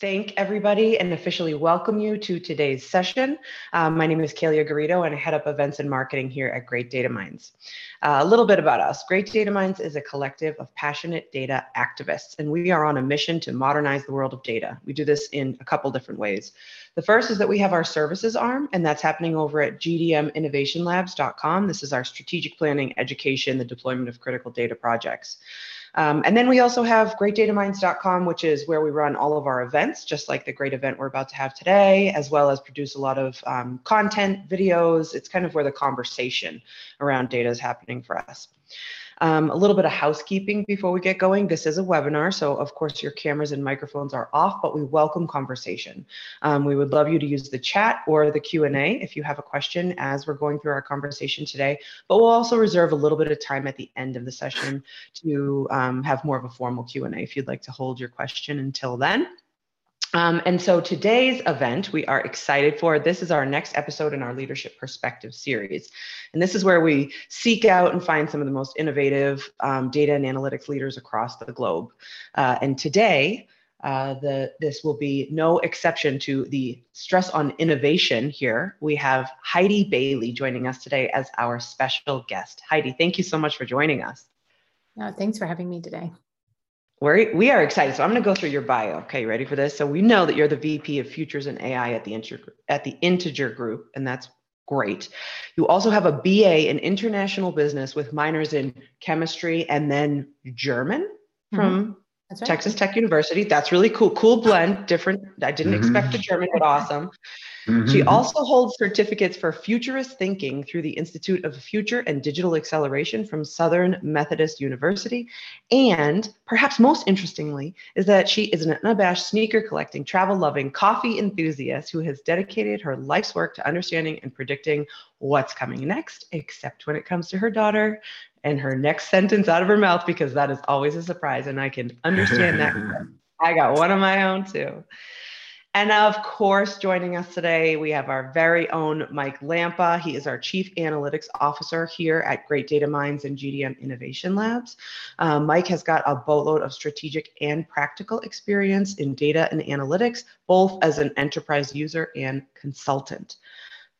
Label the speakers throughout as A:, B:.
A: thank everybody and officially welcome you to today's session. Um, my name is Kalia Garrido and I head up events and marketing here at Great Data Minds. Uh, a little bit about us. Great Data Minds is a collective of passionate data activists, and we are on a mission to modernize the world of data. We do this in a couple different ways. The first is that we have our services arm, and that's happening over at gdminnovationlabs.com. This is our strategic planning, education, the deployment of critical data projects. Um, and then we also have greatdataminds.com, which is where we run all of our events, just like the great event we're about to have today, as well as produce a lot of um, content, videos. It's kind of where the conversation around data is happening for us. Um, a little bit of housekeeping before we get going. This is a webinar, so of course your cameras and microphones are off, but we welcome conversation. Um, we would love you to use the chat or the Q&A if you have a question as we're going through our conversation today, but we'll also reserve a little bit of time at the end of the session to um, have more of a formal Q&A if you'd like to hold your question until then. Um, and so today's event we are excited for. This is our next episode in our Leadership Perspective series. And this is where we seek out and find some of the most innovative um, data and analytics leaders across the globe. Uh, and today, uh, the, this will be no exception to the stress on innovation here. We have Heidi Bailey joining us today as our special guest. Heidi, thank you so much for joining us.
B: No, thanks for having me today.
A: We're, we are excited. So I'm going to go through your bio. Okay, you ready for this? So we know that you're the VP of Futures and AI at the Integer, at the Integer Group, and that's great. You also have a BA in International Business with minors in chemistry and then German from mm-hmm. right. Texas Tech University. That's really cool. Cool blend. Different. I didn't mm-hmm. expect the German, but awesome. Mm-hmm. She also holds certificates for futurist thinking through the Institute of Future and Digital Acceleration from Southern Methodist University. And perhaps most interestingly, is that she is an unabashed sneaker collecting, travel loving, coffee enthusiast who has dedicated her life's work to understanding and predicting what's coming next, except when it comes to her daughter and her next sentence out of her mouth, because that is always a surprise. And I can understand that. I got one of my own too. And of course, joining us today, we have our very own Mike Lampa. He is our Chief Analytics Officer here at Great Data Minds and GDM Innovation Labs. Um, Mike has got a boatload of strategic and practical experience in data and analytics, both as an enterprise user and consultant.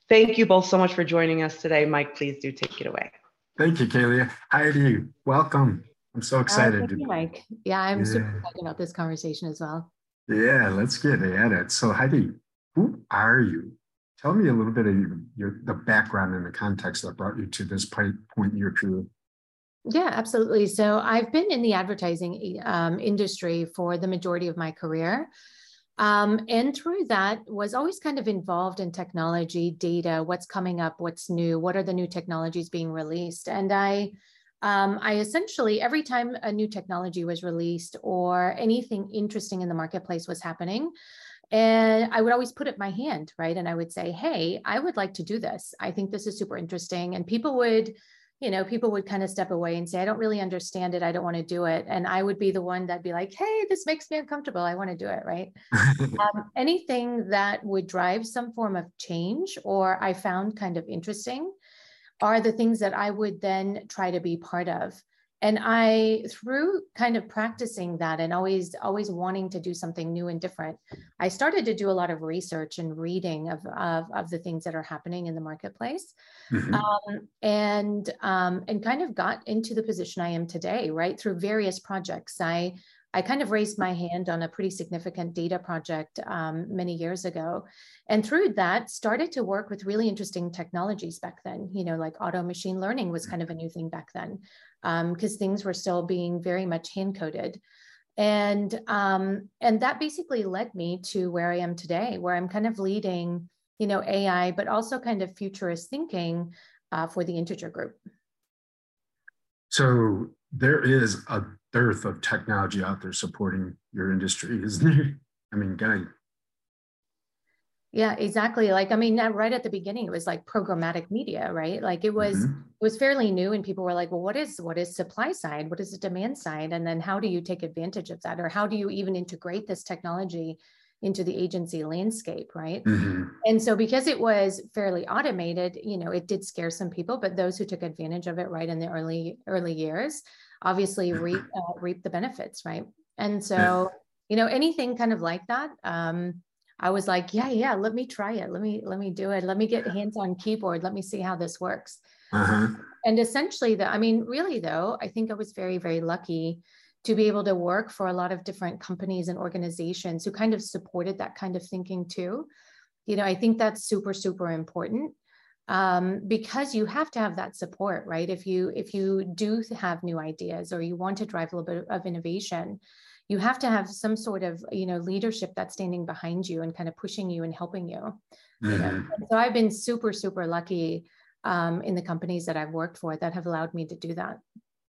A: Thank you both so much for joining us today. Mike, please do take it away.
C: Thank you, Kalia. you. welcome. I'm so excited.
B: Oh, thank you, Mike. Yeah, I'm yeah. super excited about this conversation as well.
C: Yeah, let's get at it. So Heidi, who are you? Tell me a little bit of your, your the background and the context that brought you to this point in your career.
B: Yeah, absolutely. So I've been in the advertising um, industry for the majority of my career. Um, and through that was always kind of involved in technology, data, what's coming up, what's new, what are the new technologies being released. And I um, I essentially, every time a new technology was released or anything interesting in the marketplace was happening, and I would always put up my hand, right? And I would say, hey, I would like to do this. I think this is super interesting. And people would, you know, people would kind of step away and say, I don't really understand it. I don't want to do it. And I would be the one that'd be like, hey, this makes me uncomfortable. I want to do it, right? um, anything that would drive some form of change or I found kind of interesting are the things that I would then try to be part of. And I, through kind of practicing that and always, always wanting to do something new and different, I started to do a lot of research and reading of, of, of the things that are happening in the marketplace, mm-hmm. um, and um, and kind of got into the position I am today, right through various projects. I I kind of raised my hand on a pretty significant data project um, many years ago. And through that, started to work with really interesting technologies back then. You know, like auto machine learning was kind of a new thing back then because um, things were still being very much hand coded. And, um, and that basically led me to where I am today, where I'm kind of leading, you know, AI, but also kind of futurist thinking uh, for the integer group.
C: So there is a dearth of technology out there supporting your industry, isn't there? I mean, guy.
B: Yeah, exactly. Like, I mean, right at the beginning, it was like programmatic media, right? Like it was, mm-hmm. it was fairly new and people were like, well, what is, what is supply side? What is the demand side? And then how do you take advantage of that? Or how do you even integrate this technology into the agency landscape, right? Mm-hmm. And so because it was fairly automated, you know, it did scare some people, but those who took advantage of it right in the early, early years, obviously reap, uh, reap the benefits, right? And so you know, anything kind of like that. Um, I was like, yeah, yeah, let me try it. Let me, let me do it. Let me get hands on keyboard. Let me see how this works. Uh-huh. And essentially the, I mean, really though, I think I was very, very lucky to be able to work for a lot of different companies and organizations who kind of supported that kind of thinking too. You know, I think that's super, super important um, because you have to have that support, right? If you if you do have new ideas or you want to drive a little bit of innovation, you have to have some sort of you know leadership that's standing behind you and kind of pushing you and helping you. Mm-hmm. you know? So I've been super, super lucky um, in the companies that I've worked for that have allowed me to do that.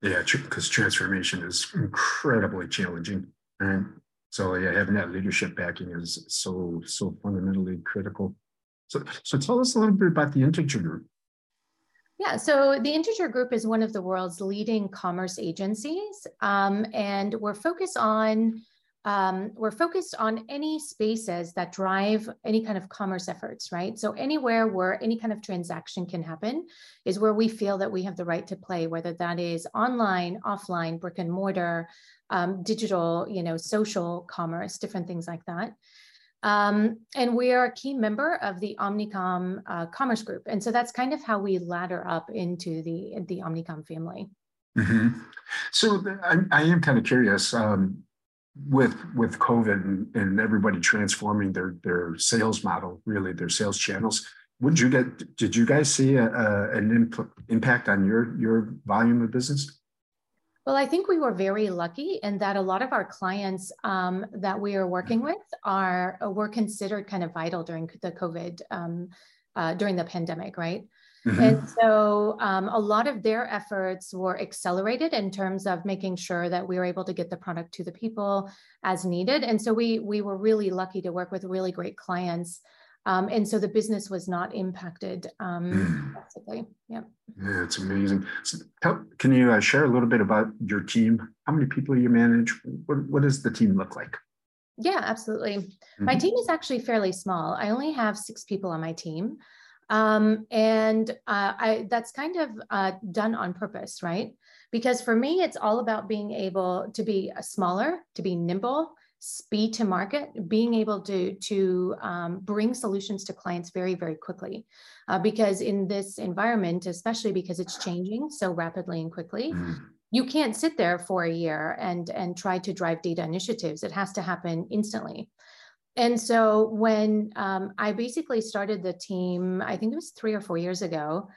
C: Yeah, because transformation is incredibly challenging. Right? So yeah, having that leadership backing is so so fundamentally critical. So so tell us a little bit about the Integer Group.
B: Yeah, so the Integer Group is one of the world's leading commerce agencies, um, and we're focused on um, we're focused on any spaces that drive any kind of commerce efforts, right? So anywhere where any kind of transaction can happen is where we feel that we have the right to play, whether that is online, offline, brick and mortar, um, digital, you know, social commerce, different things like that. Um, and we are a key member of the Omnicom uh, Commerce Group, and so that's kind of how we ladder up into the the Omnicom family.
C: Mm-hmm. So I, I, am kind of curious. Um, with with COVID and, and everybody transforming their their sales model, really their sales channels. Would you get? Did you guys see a, a, an imp, impact on your your volume of business?
B: Well, I think we were very lucky in that a lot of our clients um, that we are working with are were considered kind of vital during the COVID um, uh, during the pandemic, right? Mm-hmm. And so um, a lot of their efforts were accelerated in terms of making sure that we were able to get the product to the people as needed. And so we we were really lucky to work with really great clients. Um, and so the business was not impacted um,
C: basically. Yeah. Yeah, it's amazing. So can you uh, share a little bit about your team? How many people you manage? What, what does the team look like?
B: Yeah, absolutely. Mm-hmm. My team is actually fairly small. I only have six people on my team. Um, and uh, I, that's kind of uh, done on purpose, right? Because for me, it's all about being able to be smaller, to be nimble, speed to market, being able to, to um, bring solutions to clients very, very quickly. Uh, because in this environment, especially because it's changing so rapidly and quickly, mm. you can't sit there for a year and, and try to drive data initiatives. It has to happen instantly and so when um, I basically started the team, I think it was three or four years ago,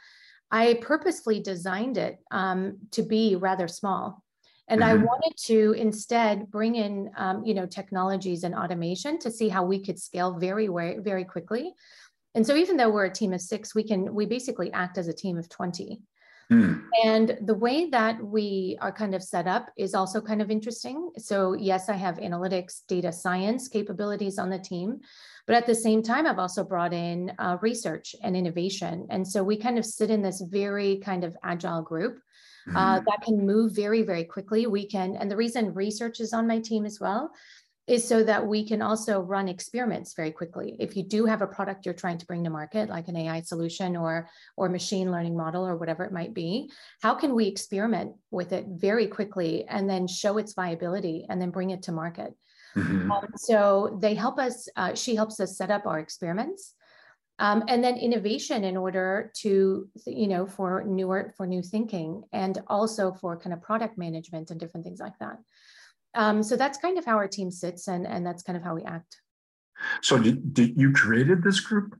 B: I purposefully designed it um, to be rather small. And mm-hmm. I wanted to instead bring in, um, you know, technologies and automation to see how we could scale very, very, quickly. And so even though we're a team of six, we can, we basically act as a team of 20. Mm. And the way that we are kind of set up is also kind of interesting. So, yes, I have analytics, data science capabilities on the team, but at the same time, I've also brought in uh, research and innovation. And so we kind of sit in this very kind of agile group. Uh, mm. that can move very, very quickly. We can, and the reason research is on my team as well is so that we can also run experiments very quickly. If you do have a product you're trying to bring to market, like an AI solution or, or machine learning model or whatever it might be, how can we experiment with it very quickly and then show its viability and then bring it to market? Mm-hmm. Um, so they help us, uh, she helps us set up our experiments. Um, and then innovation in order to you know for newer for new thinking and also for kind of product management and different things like that um, so that's kind of how our team sits and, and that's kind of how we act.
C: So did, did you created this group?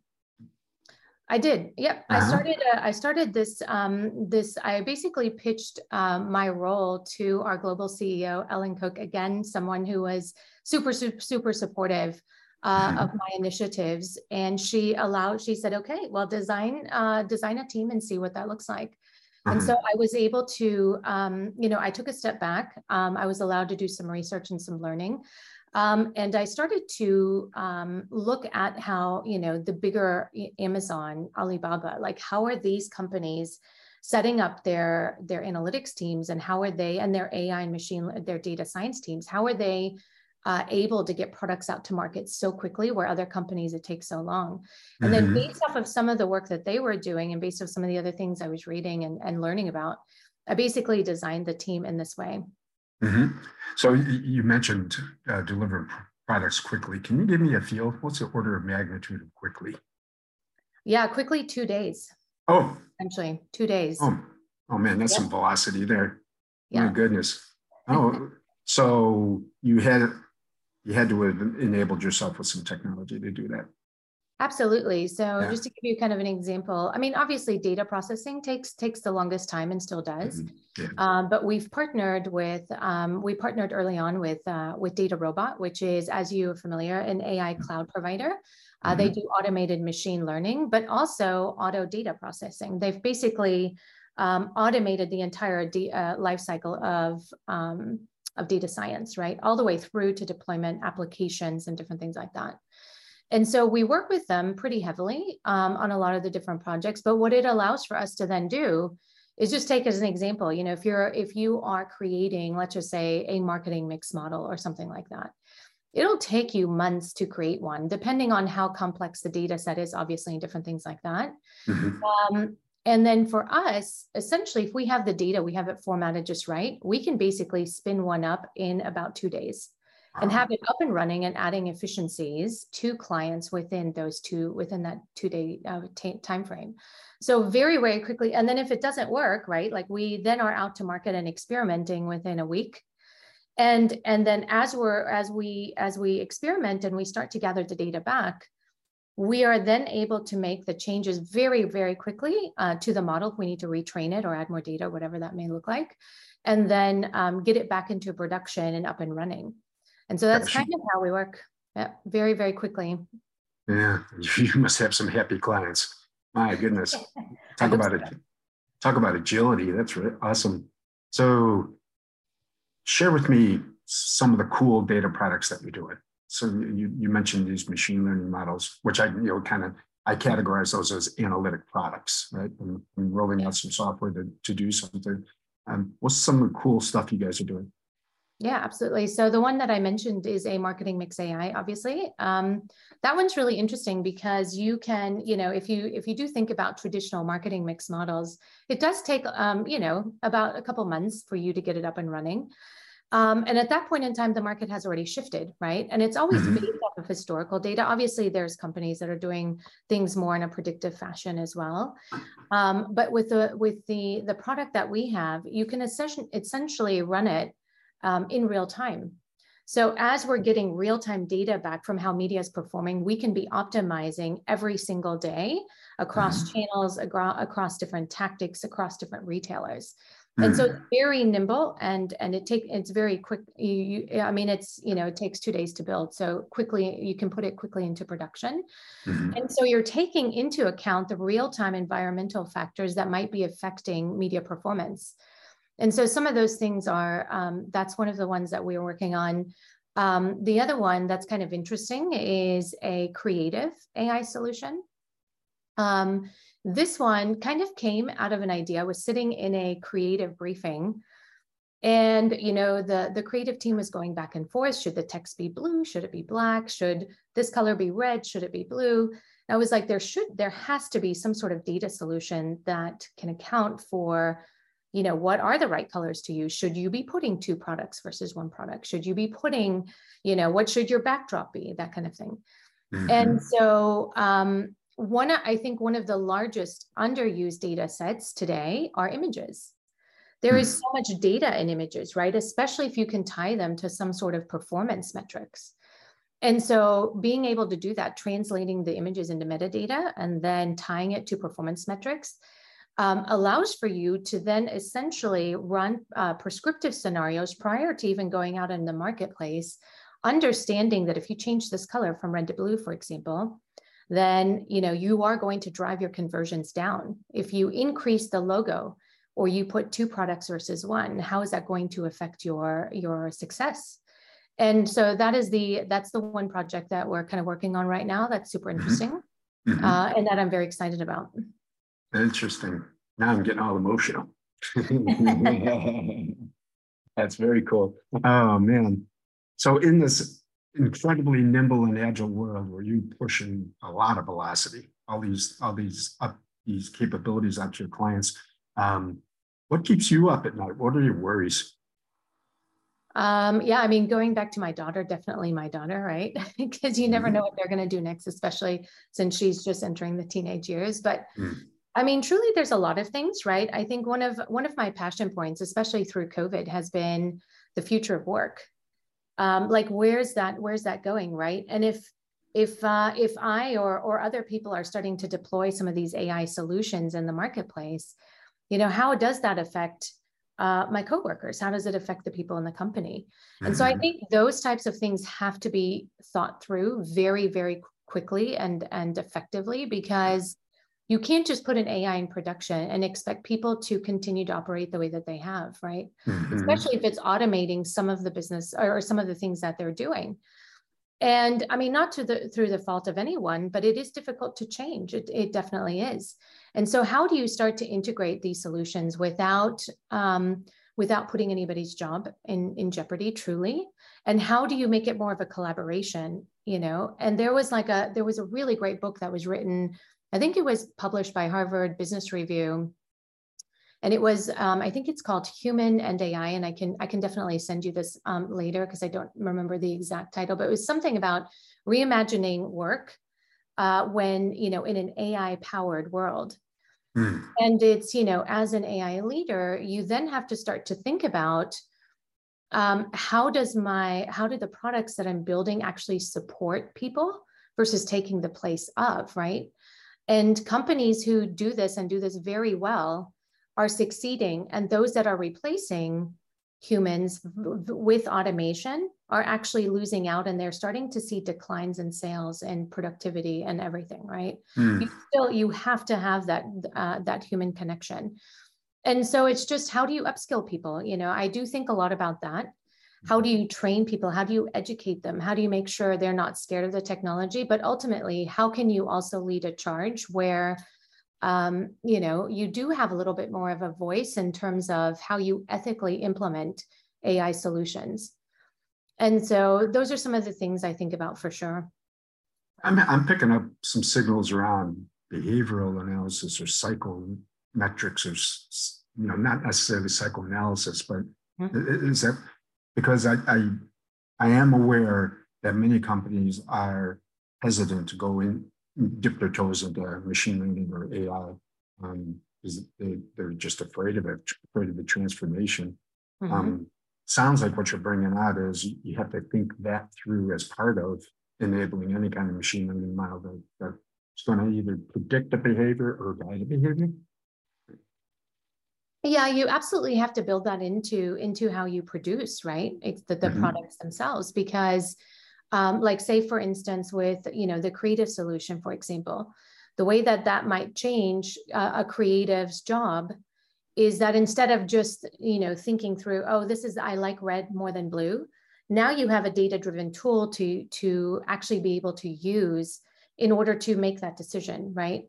B: I did. Yep. Uh-huh. I started. Uh, I started this. Um, this. I basically pitched um, my role to our global CEO, Ellen Cook. Again, someone who was super, super, super supportive uh, mm-hmm. of my initiatives, and she allowed. She said, "Okay, well, design, uh, design a team and see what that looks like." And so mm-hmm. I was able to, um, you know, I took a step back. Um, I was allowed to do some research and some learning. Um, and I started to um, look at how, you know, the bigger Amazon, Alibaba, like how are these companies setting up their their analytics teams and how are they and their AI and machine their data science teams, how are they uh, able to get products out to market so quickly where other companies it takes so long and mm-hmm. then based off of some of the work that they were doing and based off some of the other things i was reading and, and learning about i basically designed the team in this way
C: Mm-hmm. So you mentioned uh, delivering products quickly. Can you give me a feel? What's the order of magnitude of quickly?
B: Yeah, quickly two days.
C: Oh,
B: essentially two days.
C: Oh, oh man, that's yep. some velocity there.
B: Yeah.
C: My goodness. Oh, so you had you had to have enabled yourself with some technology to do that.
B: Absolutely. So yeah. just to give you kind of an example, I mean, obviously data processing takes takes the longest time and still does. Mm-hmm. Yeah. Um, but we've partnered with um, we partnered early on with uh, with DataRobot, which is, as you are familiar, an AI mm-hmm. cloud provider. Uh, mm-hmm. They do automated machine learning, but also auto data processing. They've basically um, automated the entire de- uh, life cycle of um, of data science, right, all the way through to deployment applications and different things like that. And so we work with them pretty heavily um, on a lot of the different projects. But what it allows for us to then do is just take as an example, you know, if you're if you are creating, let's just say, a marketing mix model or something like that, it'll take you months to create one, depending on how complex the data set is, obviously, and different things like that. Mm-hmm. Um, and then for us, essentially, if we have the data, we have it formatted just right, we can basically spin one up in about two days and have it up and running and adding efficiencies to clients within those two within that two day uh, t- time frame so very very quickly and then if it doesn't work right like we then are out to market and experimenting within a week. And and then as we're as we as we experiment and we start to gather the data back we are then able to make the changes very very quickly uh, to the model if we need to retrain it or add more data whatever that may look like and then um, get it back into production and up and running and so that's kind of how we work. Yeah, very, very quickly.
C: Yeah, you must have some happy clients. My goodness. Talk about it. Talk about agility. That's really awesome. So share with me some of the cool data products that you're doing. So you, you mentioned these machine learning models, which I you know kind of I categorize those as analytic products, right? And, and rolling out some software to, to do something. Um, what's some of the cool stuff you guys are doing?
B: Yeah, absolutely. So the one that I mentioned is a marketing mix AI, obviously. Um, that one's really interesting because you can, you know, if you if you do think about traditional marketing mix models, it does take, um, you know, about a couple months for you to get it up and running. Um, and at that point in time, the market has already shifted, right? And it's always mm-hmm. based off of historical data. Obviously, there's companies that are doing things more in a predictive fashion as well. Um, but with the with the the product that we have, you can essentially essentially run it um, in real time. So as we're getting real-time data back from how media is performing, we can be optimizing every single day across mm-hmm. channels, across different tactics, across different retailers. And so it's very nimble and and it take it's very quick. You, you, I mean, it's you know it takes two days to build, so quickly you can put it quickly into production. Mm-hmm. And so you're taking into account the real-time environmental factors that might be affecting media performance. And so some of those things are, um, that's one of the ones that we're working on. Um, the other one that's kind of interesting is a creative AI solution. Um, this one kind of came out of an idea. I was sitting in a creative briefing. And you know the the creative team was going back and forth. Should the text be blue? Should it be black? Should this color be red? Should it be blue? And i was like there should there has to be some sort of data solution that can account for you know what are the right colors to use? Should you be putting two products versus one product? Should you be putting you know what should your backdrop be? That kind of thing. Mm-hmm. and so um, one i think one of the largest underused data sets today are images. There is mm-hmm. so much data in images right? Especially if you can tie them to some sort of performance metrics. And so being able to do that translating the images into metadata and then tying it to performance metrics um, allows for you to then essentially run uh, prescriptive scenarios prior to even going out in the marketplace, understanding that if you change this color from red to blue, for example, then you know you are going to drive your conversions down. If you increase the logo or you put two products versus one, how is that going to affect your your success? And so that is the that's the one project that we're kind of working on right now. That's super mm-hmm. interesting, mm-hmm. uh, and that I'm very excited about.
C: Interesting. Now I'm getting all emotional. That's very cool. Oh man. So in this incredibly nimble and agile world where you pushing a lot of velocity, all these, all these up these capabilities out to your clients, um, what keeps you up at night? What are your worries?
B: Um, yeah, I mean, going back to my daughter, definitely my daughter, right? Because you never mm-hmm. know what they're going to do next, especially since she's just entering the teenage years. But mm. I mean, truly, there's a lot of things, right? I think one of one of my passion points, especially through COVID, has been the future of work. Um, like, where's that? Where's that going, right? And if if uh, if I or or other people are starting to deploy some of these AI solutions in the marketplace, you know, how does that affect uh, my coworkers? How does it affect the people in the company? Mm-hmm. And so I mm-hmm. think those types of things have to be thought through very, very quickly and and effectively because you can't just put an AI in production and expect people to continue to operate the way that they have, right? Mm-hmm. Especially if it's automating some of the business or, or some of the things that they're doing. And I mean, not to the through the fault of anyone, but it is difficult to change. It, it definitely is. And so, how do you start to integrate these solutions without um, without putting anybody's job in in jeopardy? Truly, and how do you make it more of a collaboration? You know, and there was like a there was a really great book that was written. I think it was published by Harvard Business Review and it was um, i think it's called human and ai and i can i can definitely send you this um, later because i don't remember the exact title but it was something about reimagining work uh, when you know in an ai powered world Mm. And it's, you know, as an AI leader, you then have to start to think about um, how does my, how do the products that I'm building actually support people versus taking the place of, right? And companies who do this and do this very well are succeeding. And those that are replacing humans with automation are actually losing out and they're starting to see declines in sales and productivity and everything right mm. you still you have to have that uh, that human connection and so it's just how do you upskill people you know i do think a lot about that how do you train people how do you educate them how do you make sure they're not scared of the technology but ultimately how can you also lead a charge where um, you know, you do have a little bit more of a voice in terms of how you ethically implement AI solutions. And so those are some of the things I think about for sure.
C: I'm, I'm picking up some signals around behavioral analysis or psychometrics or, you know, not necessarily psychoanalysis, but mm-hmm. is that because I, I, I am aware that many companies are hesitant to go in dip their toes into machine learning or AI um, because they, they're just afraid of it, afraid of the transformation. Mm-hmm. Um, sounds like what you're bringing out is you have to think that through as part of enabling any kind of machine learning model that, that's going to either predict the behavior or guide the behavior.
B: Yeah, you absolutely have to build that into into how you produce, right? It's the, the mm-hmm. products themselves because um, like say for instance with you know the creative solution for example the way that that might change uh, a creative's job is that instead of just you know thinking through oh this is i like red more than blue now you have a data driven tool to to actually be able to use in order to make that decision right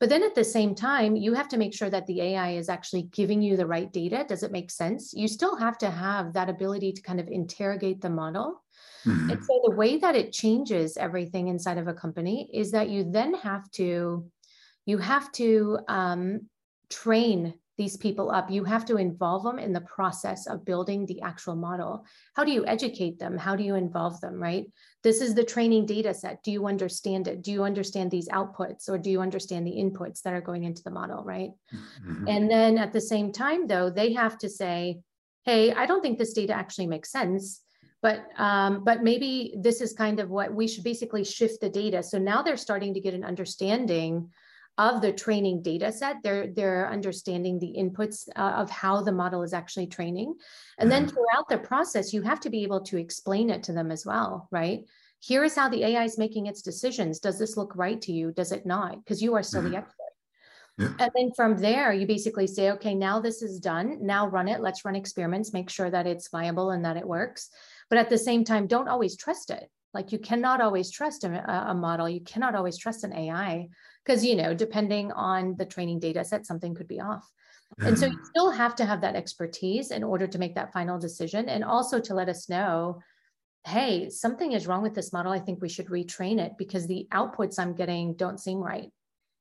B: but then at the same time you have to make sure that the ai is actually giving you the right data. Does it make sense? You still have to have that ability to kind of interrogate the model. Mm-hmm. And so the way that it changes everything inside of a company is that you then have to you have to um, train these people up. You have to involve them in the process of building the actual model. How do you educate them? How do you involve them, right? This is the training data set. Do you understand it? Do you understand these outputs or do you understand the inputs that are going into the model, right? Mm-hmm. And then at the same time, though, they have to say, hey, I don't think this data actually makes sense but um, but maybe this is kind of what we should basically shift the data. So now they're starting to get an understanding of the training data set. They're they're understanding the inputs uh, of how the model is actually training, and then mm-hmm. throughout the process, you have to be able to explain it to them as well, right? Here is how the AI is making its decisions. Does this look right to you? Does it not? Because you are still the mm-hmm. expert. Yeah. And then from there, you basically say, okay, now this is done. Now run it. Let's run experiments, make sure that it's viable and that it works. But at the same time, don't always trust it. Like you cannot always trust a, a model. You cannot always trust an AI because, you know, depending on the training data set, something could be off. And so you still have to have that expertise in order to make that final decision and also to let us know hey, something is wrong with this model. I think we should retrain it because the outputs I'm getting don't seem right.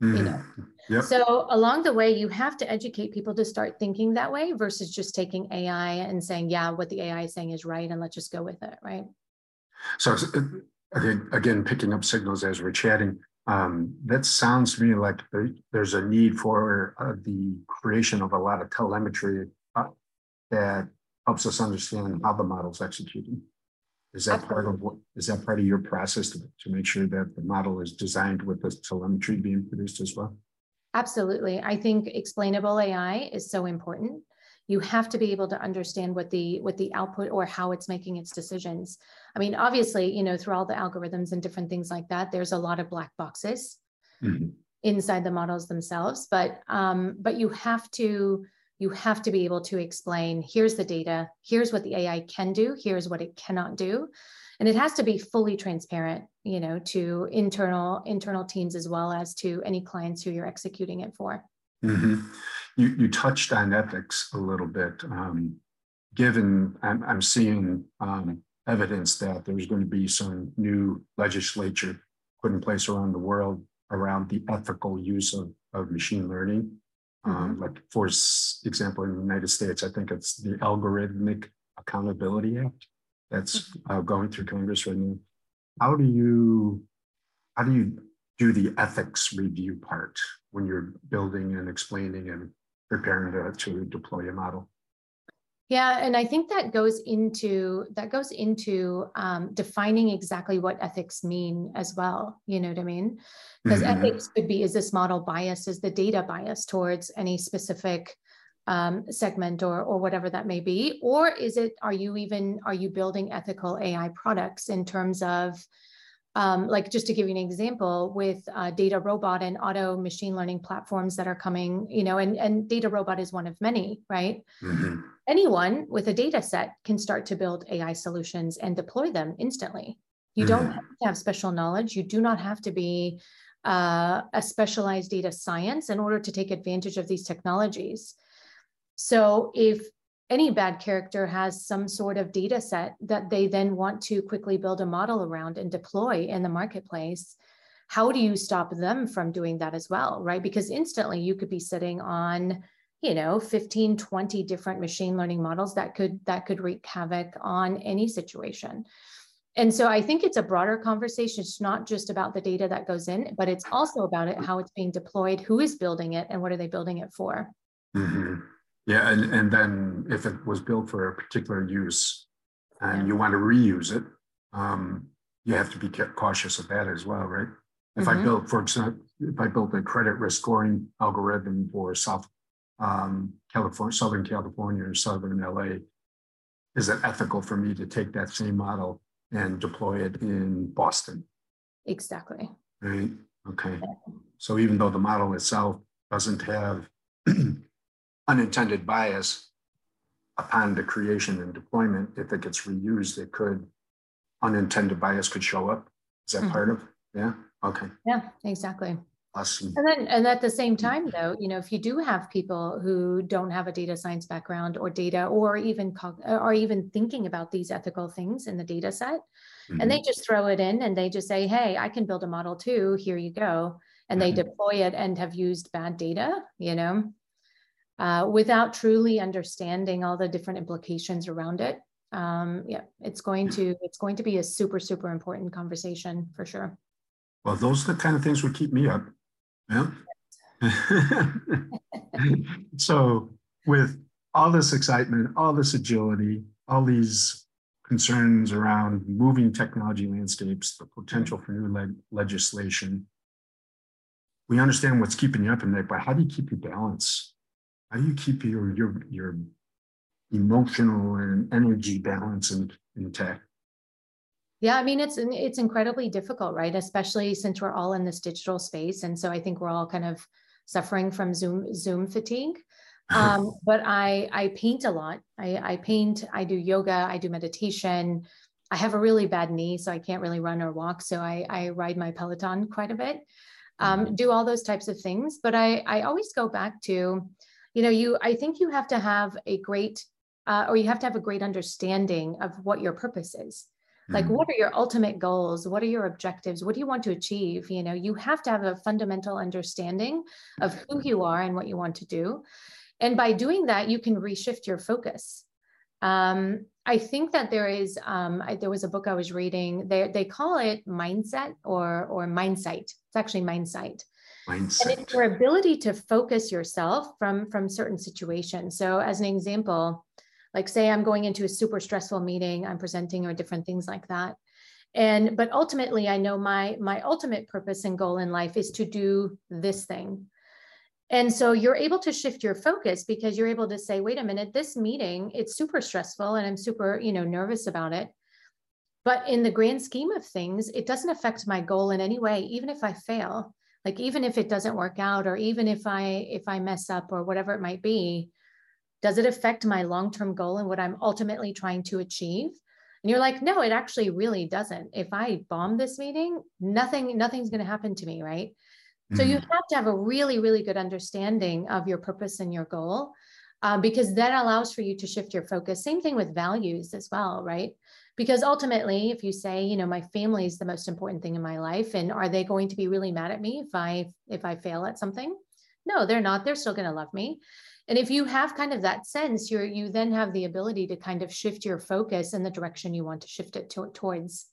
B: mm-hmm. you know yep. so along the way you have to educate people to start thinking that way versus just taking ai and saying yeah what the ai is saying is right and let's just go with it right
C: so uh, again, again picking up signals as we're chatting um, that sounds to me like there, there's a need for uh, the creation of a lot of telemetry uh, that helps us understand how the model's executing. Is that Absolutely. part of what is that part of your process to, to make sure that the model is designed with the telemetry being produced as well?
B: Absolutely. I think explainable AI is so important. You have to be able to understand what the what the output or how it's making its decisions. I mean, obviously, you know, through all the algorithms and different things like that, there's a lot of black boxes mm-hmm. inside the models themselves. But um, but you have to you have to be able to explain here's the data here's what the ai can do here's what it cannot do and it has to be fully transparent you know to internal internal teams as well as to any clients who you're executing it for
C: mm-hmm. You, you touched on ethics a little bit um, given i'm, I'm seeing um, evidence that there's going to be some new legislature put in place around the world around the ethical use of, of machine learning um, mm-hmm. like for example, in the United States, I think it's the Algorithmic Accountability Act that's mm-hmm. uh, going through Congress right now. How do you how do you do the ethics review part when you're building and explaining and preparing to, to deploy a model?
B: Yeah, and I think that goes into that goes into um, defining exactly what ethics mean as well. You know what I mean? Because mm-hmm. ethics could be: is this model biased? Is the data biased towards any specific um, segment or or whatever that may be? Or is it? Are you even are you building ethical AI products in terms of um, like just to give you an example with uh, DataRobot and auto machine learning platforms that are coming you know and, and DataRobot is one of many right mm-hmm. anyone with a data set can start to build ai solutions and deploy them instantly you mm-hmm. don't have to have special knowledge you do not have to be uh, a specialized data science in order to take advantage of these technologies so if any bad character has some sort of data set that they then want to quickly build a model around and deploy in the marketplace how do you stop them from doing that as well right? Because instantly you could be sitting on you know 15 20 different machine learning models that could that could wreak havoc on any situation. And so i think it's a broader conversation. It's not just about the data that goes in but it's also about it how it's being deployed who is building it and what are they building it for.
C: Mm-hmm. Yeah, and, and then if it was built for a particular use and you want to reuse it, um, you have to be cautious of that as well, right? If mm-hmm. I built, for example, if I built a credit risk scoring algorithm for South um, California, Southern California, or Southern LA, is it ethical for me to take that same model and deploy it in Boston?
B: Exactly.
C: Right. Okay. So even though the model itself doesn't have unintended bias upon the creation and deployment. If it gets reused, it could, unintended bias could show up. Is that mm-hmm. part of? Yeah. Okay.
B: Yeah, exactly.
C: Awesome.
B: And then, and at the same time, though, you know, if you do have people who don't have a data science background or data, or even or even thinking about these ethical things in the data set, mm-hmm. and they just throw it in and they just say, "Hey, I can build a model too. Here you go," and mm-hmm. they deploy it and have used bad data, you know, uh, without truly understanding all the different implications around it. Um, yeah, it's going to it's going to be a super super important conversation for sure.
C: Well, those are the kind of things would keep me up. Yeah. so with all this excitement, all this agility, all these concerns around moving technology landscapes, the potential for new le- legislation, we understand what's keeping you up at night, but how do you keep your balance? How do you keep your your your emotional and energy balance in, intact?
B: Yeah, I mean it's it's incredibly difficult, right? Especially since we're all in this digital space, and so I think we're all kind of suffering from Zoom Zoom fatigue. Um, but I I paint a lot. I, I paint. I do yoga. I do meditation. I have a really bad knee, so I can't really run or walk. So I I ride my Peloton quite a bit. Um, mm-hmm. do all those types of things, but I I always go back to you know you i think you have to have a great uh, or you have to have a great understanding of what your purpose is. Like mm-hmm. what are your ultimate goals? What are your objectives? What do you want to achieve? You know you have to have a fundamental understanding of who you are and what you want to do. And by doing that you can reshift your focus. Um, i think that there is um, I, there was a book i was reading. They, they call it mindset or or mindsight. It's actually mindsight
C: mindset.
B: And it's your ability to focus yourself from from certain situations. So as an example like say i'm going into a super stressful meeting i'm presenting or different things like that. And but ultimately i know my my ultimate purpose and goal in life is to do this thing. And so you're able to shift your focus because you're able to say wait a minute this meeting it's super stressful and i'm super you know nervous about it. But in the grand scheme of things it doesn't affect my goal in any way even if i fail like even if it doesn't work out or even if i if i mess up or whatever it might be does it affect my long-term goal and what i'm ultimately trying to achieve and you're like no it actually really doesn't if i bomb this meeting nothing nothing's going to happen to me right mm. so you mm. have to have a really really good understanding of your purpose and your goal uh, because that allows for you to shift your focus same thing with values as well right because ultimately if you say you know my family is the most important thing in my life and are they going to be really mad at me if i if i fail at something? No they're not. They're still going to love me. And if you have kind of that sense you're you then have the ability to kind of shift your focus in the direction you want to shift it to, towards.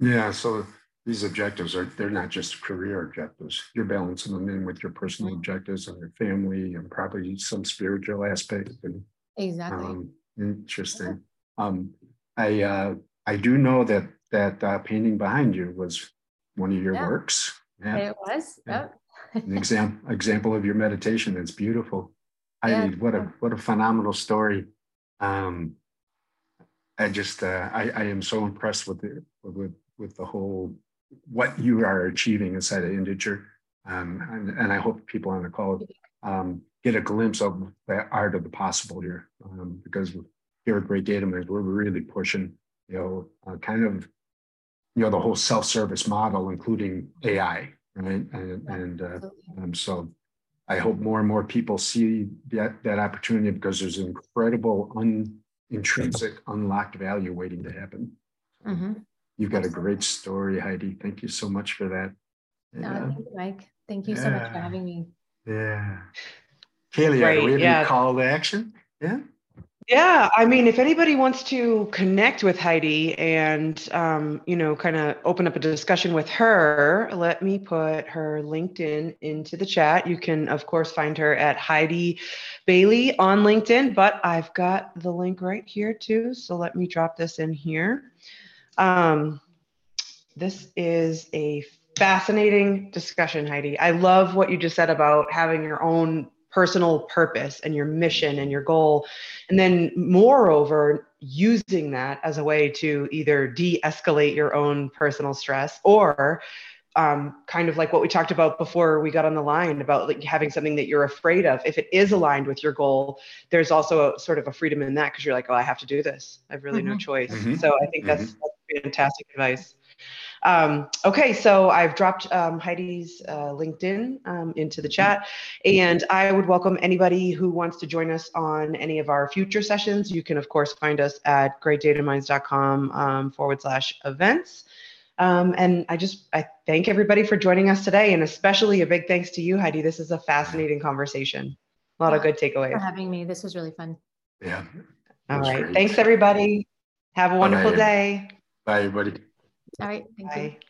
C: Yeah so these objectives are they're not just career objectives. You're balancing them in with your personal mm-hmm. objectives and your family and probably some spiritual aspect and
B: exactly.
C: um, interesting. Um, i uh, i do know that that uh, painting behind you was one of your yeah. works
B: yeah. it was yeah.
C: an example example of your meditation that's beautiful I yeah. what a what a phenomenal story. Um, I just uh, I, I am so impressed with the with with the whole what you are achieving inside of Integer, um, and, and, I hope people on the call um, get a glimpse of the art of the possible here, um, because here at Great Data Minds we're really pushing you know uh, kind of you know the whole self service model, including AI, right? And, and uh, um, so I hope more and more people see that, that opportunity because there's incredible un, intrinsic unlocked value waiting to happen. Mm-hmm. You've got Absolutely. a great story, Heidi. Thank you so much for that.
B: No, yeah. thank you, Mike. Thank you yeah. so much for having me.
C: Yeah. Kalia, right, we have yeah. call to action? Yeah.
A: Yeah, I mean, if anybody wants to connect with Heidi and, um, you know, kind of open up a discussion with her, let me put her LinkedIn into the chat. You can, of course, find her at Heidi Bailey on LinkedIn, but I've got the link right here too. So let me drop this in here. Um, this is a fascinating discussion, Heidi. I love what you just said about having your own personal purpose and your mission and your goal. And then, moreover, using that as a way to either de escalate your own personal stress or um, kind of like what we talked about before we got on the line about like having something that you're afraid of. If it is aligned with your goal, there's also a, sort of a freedom in that because you're like, oh, I have to do this. I have really mm-hmm. no choice. Mm-hmm. So I think that's, mm-hmm. that's fantastic advice. Um, okay, so I've dropped um, Heidi's uh, LinkedIn um, into the chat, and I would welcome anybody who wants to join us on any of our future sessions. You can, of course, find us at greatdataminds.com um, forward slash events. Um, and I just I thank everybody for joining us today, and especially a big thanks to you, Heidi. This is a fascinating conversation. A lot yeah, of good takeaways.
B: For having me, this was really fun.
C: Yeah.
A: All right. Great. Thanks, everybody. Have a wonderful
C: Bye.
A: day.
C: Bye, everybody.
B: All right. Thank Bye. you.